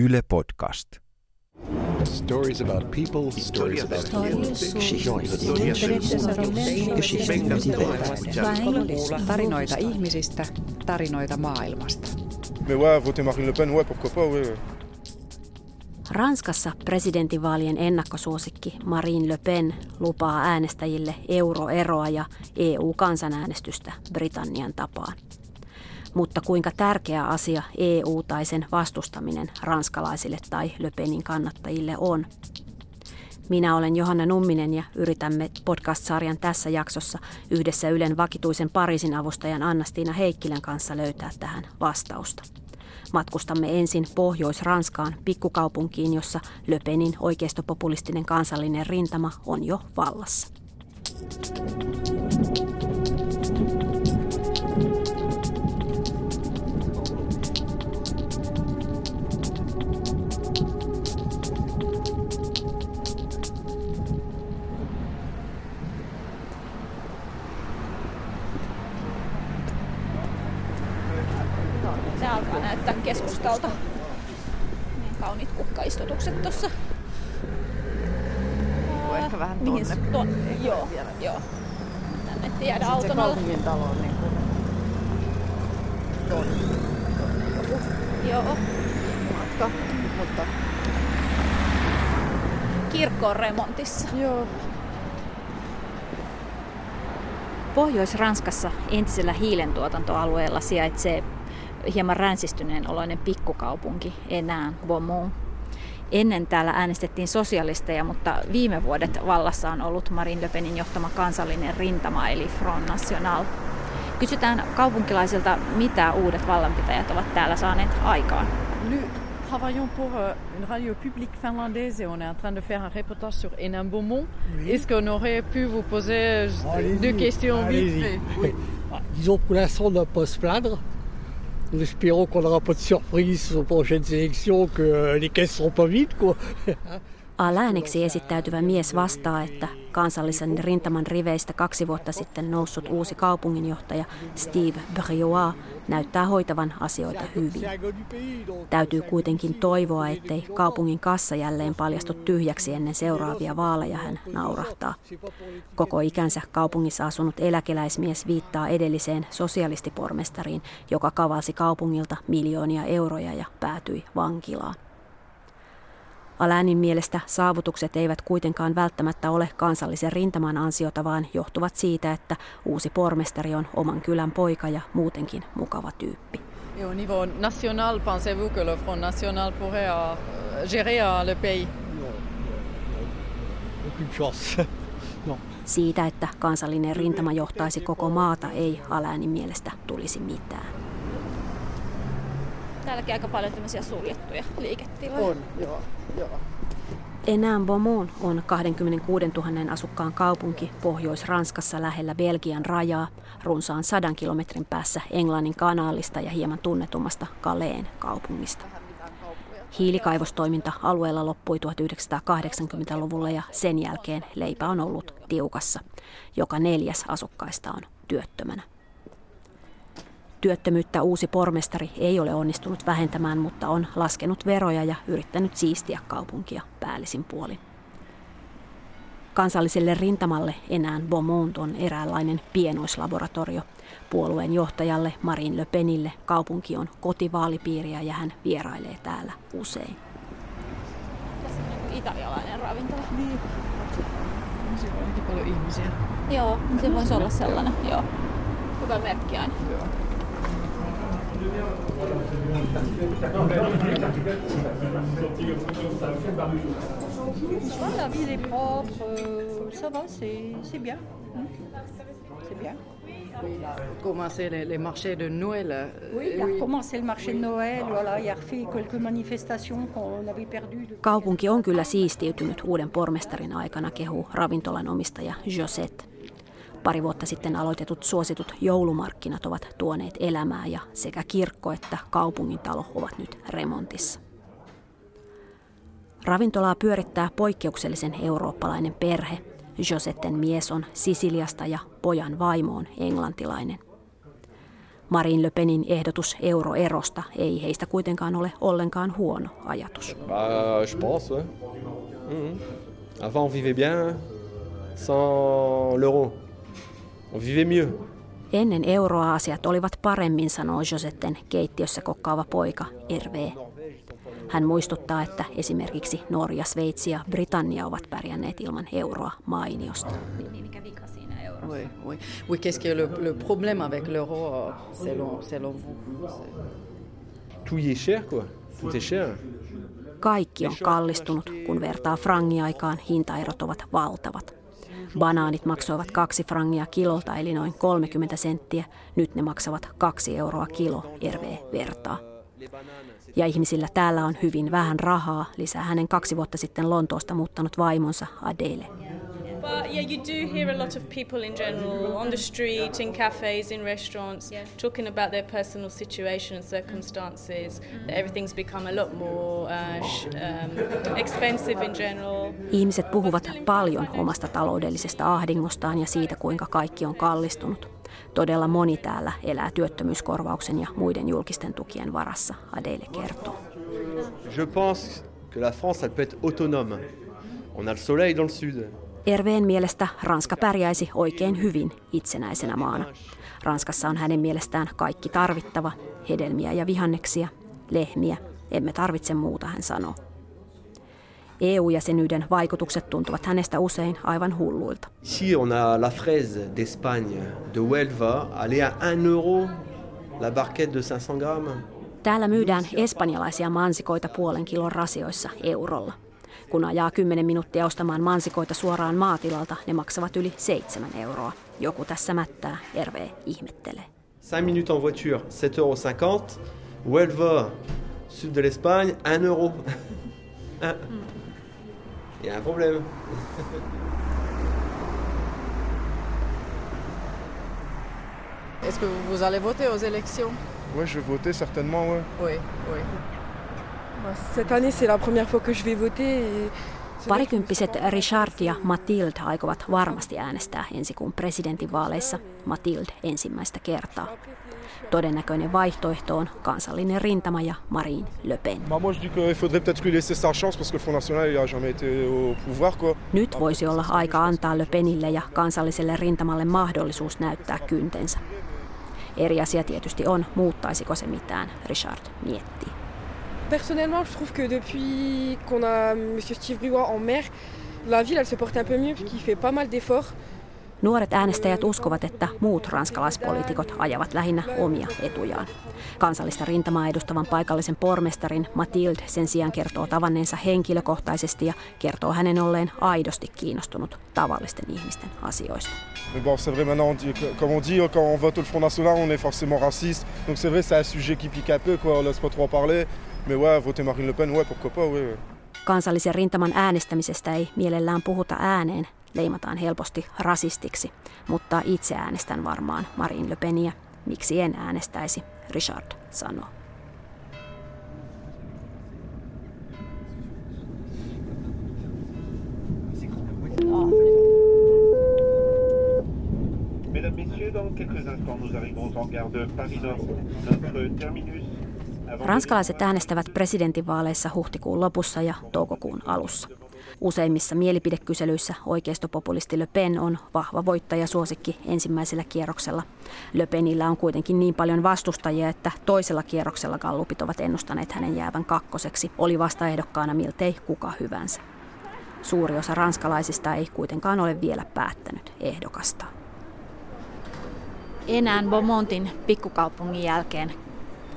Yle Podcast. Stories about people, stories about Tarinoita ihmisistä, tarinoita maailmasta. Mais ouais, voter Marine Le Pen, ouais, pourquoi pas, ouais. Ranskassa presidentinvaalien ennakkosuosikki Marine Le Pen lupaa äänestäjille euroeroa ja EU-kansanäänestystä Britannian tapaan. Mutta kuinka tärkeä asia EU tai sen vastustaminen ranskalaisille tai Le Penin kannattajille on? Minä olen Johanna Numminen ja yritämme podcast-sarjan tässä jaksossa yhdessä Ylen vakituisen Pariisin avustajan Annastiina Heikkilän kanssa löytää tähän vastausta. Matkustamme ensin Pohjois-Ranskaan, pikkukaupunkiin, jossa Le Penin oikeistopopulistinen kansallinen rintama on jo vallassa. Se Ehkä vähän Mihin tonne. s- ton, joo, joo. Tänne tiedä auton alla. kaupungin talo on niin kuin Joo. matka, mutta Kirkko on remontissa. joo. Pohjois-Ranskassa entisellä hiilentuotantoalueella sijaitsee hieman ränsistyneen oloinen pikkukaupunki enää Beaumont. Ennen täällä äänestettiin sosialisteja, mutta viime vuodet vallassa on ollut Marine Le Penin johtama kansallinen rintama eli Front National. Kysytään kaupunkilaisilta, mitä uudet vallanpitäjät ovat täällä saaneet aikaan. Nous travaillons pour euh, une radio publique finlandaise et on est en train de faire un reportage sur Beaumont. Est-ce qu'on aurait pu vous poser Allez-y, deux questions vite Oui. Ah, Disons pour l'instant, on ne doit pas se plaindre. Nous espérons qu'on n'aura pas de surprise aux prochaines élections, que euh, les caisses seront pas vides, quoi. Alaaniksi esittäytyvä mies vastaa, että kansallisen rintaman riveistä kaksi vuotta sitten noussut uusi kaupunginjohtaja Steve Briois näyttää hoitavan asioita hyvin. Täytyy kuitenkin toivoa, ettei kaupungin kassa jälleen paljastu tyhjäksi ennen seuraavia vaaleja, hän naurahtaa. Koko ikänsä kaupungissa asunut eläkeläismies viittaa edelliseen sosialistipormestariin, joka kavalsi kaupungilta miljoonia euroja ja päätyi vankilaan. Alanin mielestä saavutukset eivät kuitenkaan välttämättä ole kansallisen rintaman ansiota, vaan johtuvat siitä, että uusi pormestari on oman kylän poika ja muutenkin mukava tyyppi. Et au niveau national, pensez-vous que le Front National pourrait euh, gérer euh, le pays Aucune chance. Siitä, että kansallinen rintama johtaisi koko maata, ei Alanin mielestä tulisi mitään. Täälläkin aika paljon tämmöisiä suljettuja liiketiloja. On, joo, joo. Enää Beaumont on 26 000 asukkaan kaupunki Pohjois-Ranskassa lähellä Belgian rajaa, runsaan sadan kilometrin päässä Englannin kanaalista ja hieman tunnetummasta Kaleen kaupungista. Hiilikaivostoiminta alueella loppui 1980-luvulla ja sen jälkeen leipä on ollut tiukassa. Joka neljäs asukkaista on työttömänä. Työttömyyttä uusi pormestari ei ole onnistunut vähentämään, mutta on laskenut veroja ja yrittänyt siistiä kaupunkia päällisin puolin. Kansalliselle rintamalle enää Beaumont on eräänlainen pienoislaboratorio. Puolueen johtajalle Marine Le Penille kaupunki on kotivaalipiiriä ja hän vierailee täällä usein. Tässä on joku italialainen ravintola. Niin. Siellä on paljon ihmisiä. Joo, se voisi olla sellainen. Joo. Hyvä merkki aina. La ville est propre, euh, ça va, c'est c'est bien. C'est bien. Oui, là, commencer les, les marchés de Noël. Oui, il a recommencé le marché de Noël, voilà, il a refait quelques manifestations qu'on avait perdues. depuis- Kaupunki on kyllä siistiytynyt uuden pormestarin aikana, kehuu ravintolan omistaja Josette. Pari vuotta sitten aloitetut suositut joulumarkkinat ovat tuoneet elämää ja sekä kirkko että kaupungin talo ovat nyt remontissa. Ravintolaa pyörittää poikkeuksellisen eurooppalainen perhe. Josetten mies on Sisiliasta ja pojan vaimo on englantilainen. Marine Le Penin ehdotus euroerosta ei heistä kuitenkaan ole ollenkaan huono ajatus. Bah, je pense, ouais. Mhm. Avant, on vivait bien sans l'euro. On vivait mieux. Ennen euroa asiat olivat paremmin, sanoo Josetten keittiössä kokkaava poika Erve. Hän muistuttaa, että esimerkiksi Norja, Sveitsi ja Britannia ovat pärjänneet ilman euroa mainiosta. Niin, mikä vika siinä eurossa? Oui, oui. Oui, qu'est-ce qui est le, le problème avec l'euro selon, selon vous Tout y est cher, quoi. Tout est cher. Kaikki on kallistunut, kun vertaa frangiaikaan, hintaerot ovat valtavat. Banaanit maksoivat kaksi frangia kilolta eli noin 30 senttiä, nyt ne maksavat kaksi euroa kilo, RV vertaa. Ja ihmisillä täällä on hyvin vähän rahaa, lisää hänen kaksi vuotta sitten Lontoosta muuttanut vaimonsa Adele. But yeah, you do hear a lot of people in general on the street, in cafes, in restaurants, talking about their personal situation and circumstances. That everything's become a lot more uh, sh- um, expensive in general. Ihmiset puhuvat paljon omasta taloudellisesta ahdingostaan ja siitä, kuinka kaikki on kallistunut. Todella moni täällä elää työttömyyskorvauksen ja muiden julkisten tukien varassa, Adele kertoo. Je pense que la France, elle peut être autonome. On a le soleil dans le sud. Erveen mielestä Ranska pärjäisi oikein hyvin itsenäisenä maana. Ranskassa on hänen mielestään kaikki tarvittava, hedelmiä ja vihanneksia, lehmiä, emme tarvitse muuta, hän sanoo. EU-jäsenyyden vaikutukset tuntuvat hänestä usein aivan hulluilta. Ici, on a la fraise d'Espagne, de Huelva, à 1 euro la barquette de 500 grammes. Täällä myydään espanjalaisia mansikoita puolen kilon rasioissa eurolla. Kun ajaa 10 minuuttia ostamaan mansikoita suoraan maatilalta, ne maksavat yli 7 euroa. Joku tässä mättää, Erve ihmettelee. 5 minutes en voiture, 7,50 euros. Huelva, sud de l'Espagne, 1 euro. Il y a un problème. Est-ce que vous allez voter aux élections? Ouais, je vais voter certainement, ouais. Oui, oui. Parikymppiset Richard ja Mathilde aikovat varmasti äänestää ensi kuun presidentinvaaleissa Mathilde ensimmäistä kertaa. Todennäköinen vaihtoehto on kansallinen rintama ja Marine Le Pen. Nyt voisi olla aika antaa Le Penille ja kansalliselle rintamalle mahdollisuus näyttää kyntensä. Eri asia tietysti on, muuttaisiko se mitään, Richard miettii. Personnellement, je trouve que depuis qu'on a M. Steve Briouat en maire, la ville, elle se porte un peu mieux puisqu'il fait pas mal d'efforts. Nuoret äänestäjät uskovat, että muut ranskalaispoliitikot ajavat lähinnä omia etujaan. Kansallista rintamaa edustavan paikallisen pormestarin Mathilde sen sijaan kertoo tavanneensa henkilökohtaisesti ja kertoo hänen olleen aidosti kiinnostunut tavallisten ihmisten asioista. Mais bon, c'est vrai, maintenant, on dit, comme on dit, quand on vote au Front National, on est forcément raciste. Donc c'est vrai, c'est un sujet qui pique un peu, quoi. On laisse pas trop en parler. Mais ouais, voter Marine Le Pen, ouais, pourquoi pas, ouais. Kansallisen rintaman äänestämisestä ei mielellään puhuta ääneen, leimataan helposti rasistiksi, mutta itse äänestän varmaan Marine Le Peniä. Miksi en äänestäisi, Richard sanoo. Mesdames, Messieurs, dans quelques instants, nous arrivons en gare de Paris-Nord. Notre terminus. Ranskalaiset äänestävät presidentinvaaleissa huhtikuun lopussa ja toukokuun alussa. Useimmissa mielipidekyselyissä oikeistopopulisti Le Pen on vahva voittaja suosikki ensimmäisellä kierroksella. Le Penillä on kuitenkin niin paljon vastustajia, että toisella kierroksella gallupit ovat ennustaneet hänen jäävän kakkoseksi. Oli vastaehdokkaana miltei kuka hyvänsä. Suuri osa ranskalaisista ei kuitenkaan ole vielä päättänyt ehdokasta. Enää Beaumontin pikkukaupungin jälkeen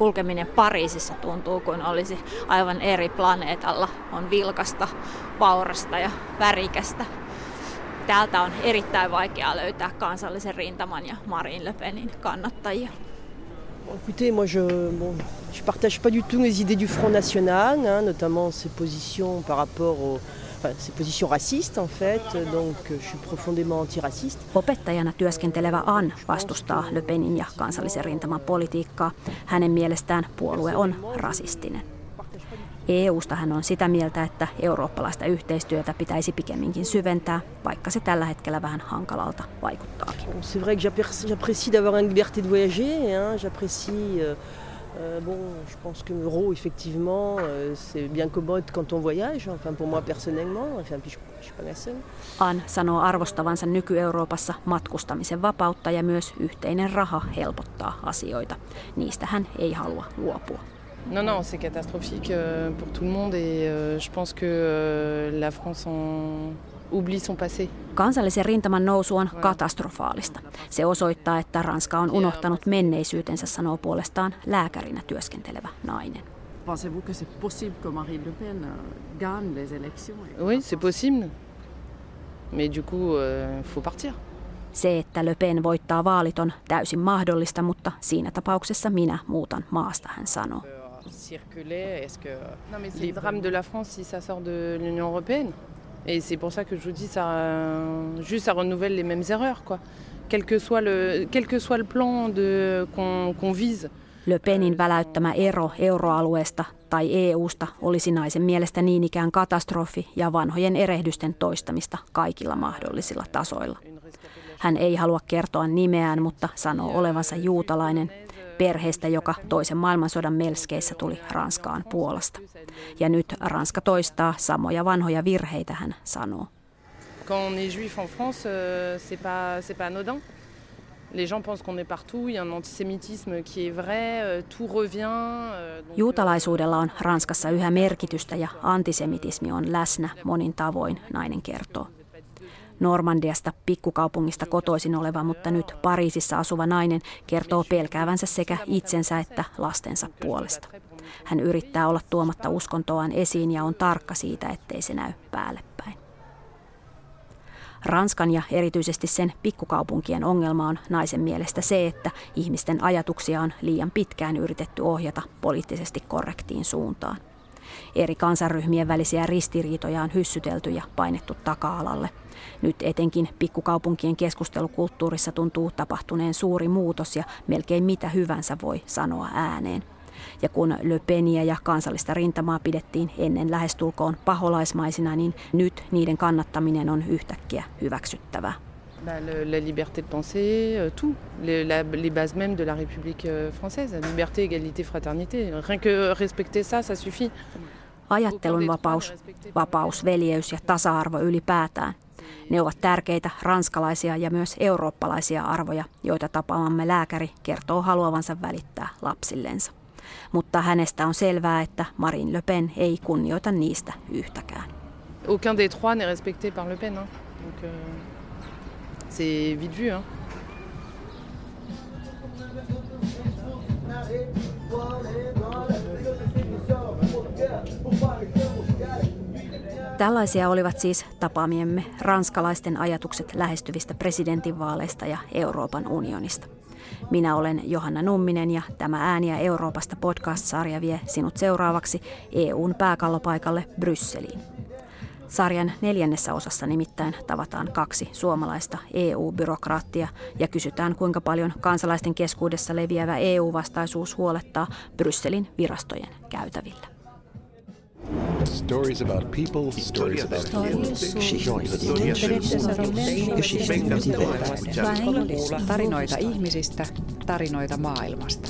kulkeminen Pariisissa tuntuu kuin olisi aivan eri planeetalla. On vilkasta, vaurasta ja värikästä. Täältä on erittäin vaikea löytää kansallisen rintaman ja Marine Le Penin kannattajia. Bon, écoutez, moi je bon, je partage pas du tout les idées du Front National, hein, notamment ses positions par rapport au enfin, ses positions racistes en fait, donc euh, je suis profondément antiraciste. Opettajana työskentelevä Ann vastustaa Le Penin ja kansallisen rintaman politiikkaa. Hänen mielestään puolue on rasistinen. EUsta hän on sitä mieltä, että eurooppalaista yhteistyötä pitäisi pikemminkin syventää, vaikka se tällä hetkellä vähän hankalalta vaikuttaakin. C'est vrai que j'apprécie d'avoir une liberté de voyager, hein, j'apprécie... Euh, bon, je pense que l'euro, effectivement, euh, c'est bien commode quand on voyage, enfin pour moi personnellement, enfin puis je, je suis pas la seule. An sanoo arvostavansa nyky-Euroopassa matkustamisen vapautta ja myös yhteinen raha helpottaa asioita. Niistä hän ei halua luopua. Non, non, c'est catastrophique euh, pour tout le monde et euh, je pense que euh, la France en oublie son passé. Kansallisen rintaman nousu on katastrofaalista. Se osoittaa, että Ranska on unohtanut menneisyytensä, sanoo puolestaan lääkärinä työskentelevä nainen. Pensez-vous que c'est possible que Marine Le Pen gagne les élections Oui, c'est possible. Mais du coup, il faut partir. Se, että Le Pen voittaa vaalit on täysin mahdollista, mutta siinä tapauksessa minä muutan maasta, hän sanoo. circuler Est-ce que non, mais les drames de la France si ça sort de l'Union européenne Et c'est pour ça que je vous dis ça, juste ça renouvelle les mêmes erreurs quoi. Quel que soit le, quel que soit le plan qu'on qu vise. Le Penin väläyttämä ero euroalueesta tai EUsta olisi naisen mielestä niin ikään katastrofi ja vanhojen erehdysten toistamista kaikilla mahdollisilla tasoilla. Hän ei halua kertoa nimeään, mutta sanoo olevansa juutalainen perheestä, joka toisen maailmansodan melskeissä tuli Ranskaan Puolasta. Ja nyt Ranska toistaa samoja vanhoja virheitä, hän sanoo. Quand on est juif en France, euh, c'est pas, c'est pas anodin. Les gens pensent qu'on est partout, il y a un antisémitisme qui est vrai, euh, tout revient. Euh, Juutalaisuudella on Ranskassa yhä merkitystä ja antisemitismi on läsnä monin tavoin, nainen kertoo. Normandiasta pikkukaupungista kotoisin oleva, mutta nyt Pariisissa asuva nainen kertoo pelkäävänsä sekä itsensä että lastensa puolesta. Hän yrittää olla tuomatta uskontoaan esiin ja on tarkka siitä, ettei se näy päälle päin. Ranskan ja erityisesti sen pikkukaupunkien ongelma on naisen mielestä se, että ihmisten ajatuksia on liian pitkään yritetty ohjata poliittisesti korrektiin suuntaan. Eri kansanryhmien välisiä ristiriitoja on hyssytelty ja painettu taka-alalle. Nyt etenkin pikkukaupunkien keskustelukulttuurissa tuntuu tapahtuneen suuri muutos ja melkein mitä hyvänsä voi sanoa ääneen. Ja kun Le ja kansallista rintamaa pidettiin ennen lähestulkoon paholaismaisina, niin nyt niiden kannattaminen on yhtäkkiä hyväksyttävää. la liberté de penser, euh, tout, les, la, les bases mêmes de la République euh, française, liberté, égalité, fraternité. Rien que respecter ça, ça suffit. Ajattelun vapaus, vapaus, veljeys ja tasa-arvo ylipäätään. Ne ovat tärkeitä ranskalaisia ja myös eurooppalaisia arvoja, joita tapaamamme lääkäri kertoo haluavansa välittää lapsillensa. Mutta hänestä on selvää, että Marine Le Pen ei kunnioita niistä yhtäkään. Aucun des trois n'est respecté par Le Pen. Hein. Donc, euh, c'est vite vu. Hein. Tällaisia olivat siis tapaamiemme ranskalaisten ajatukset lähestyvistä presidentinvaaleista ja Euroopan unionista. Minä olen Johanna Numminen ja tämä Ääniä Euroopasta podcast-sarja vie sinut seuraavaksi EUn pääkallopaikalle Brysseliin. Sarjan neljännessä osassa nimittäin tavataan kaksi suomalaista EU-byrokraattia ja kysytään kuinka paljon kansalaisten keskuudessa leviävä EU-vastaisuus huolettaa Brysselin virastojen käytävillä. Stories about people, stories about Tarinoita ihmisistä, tarinoita maailmasta.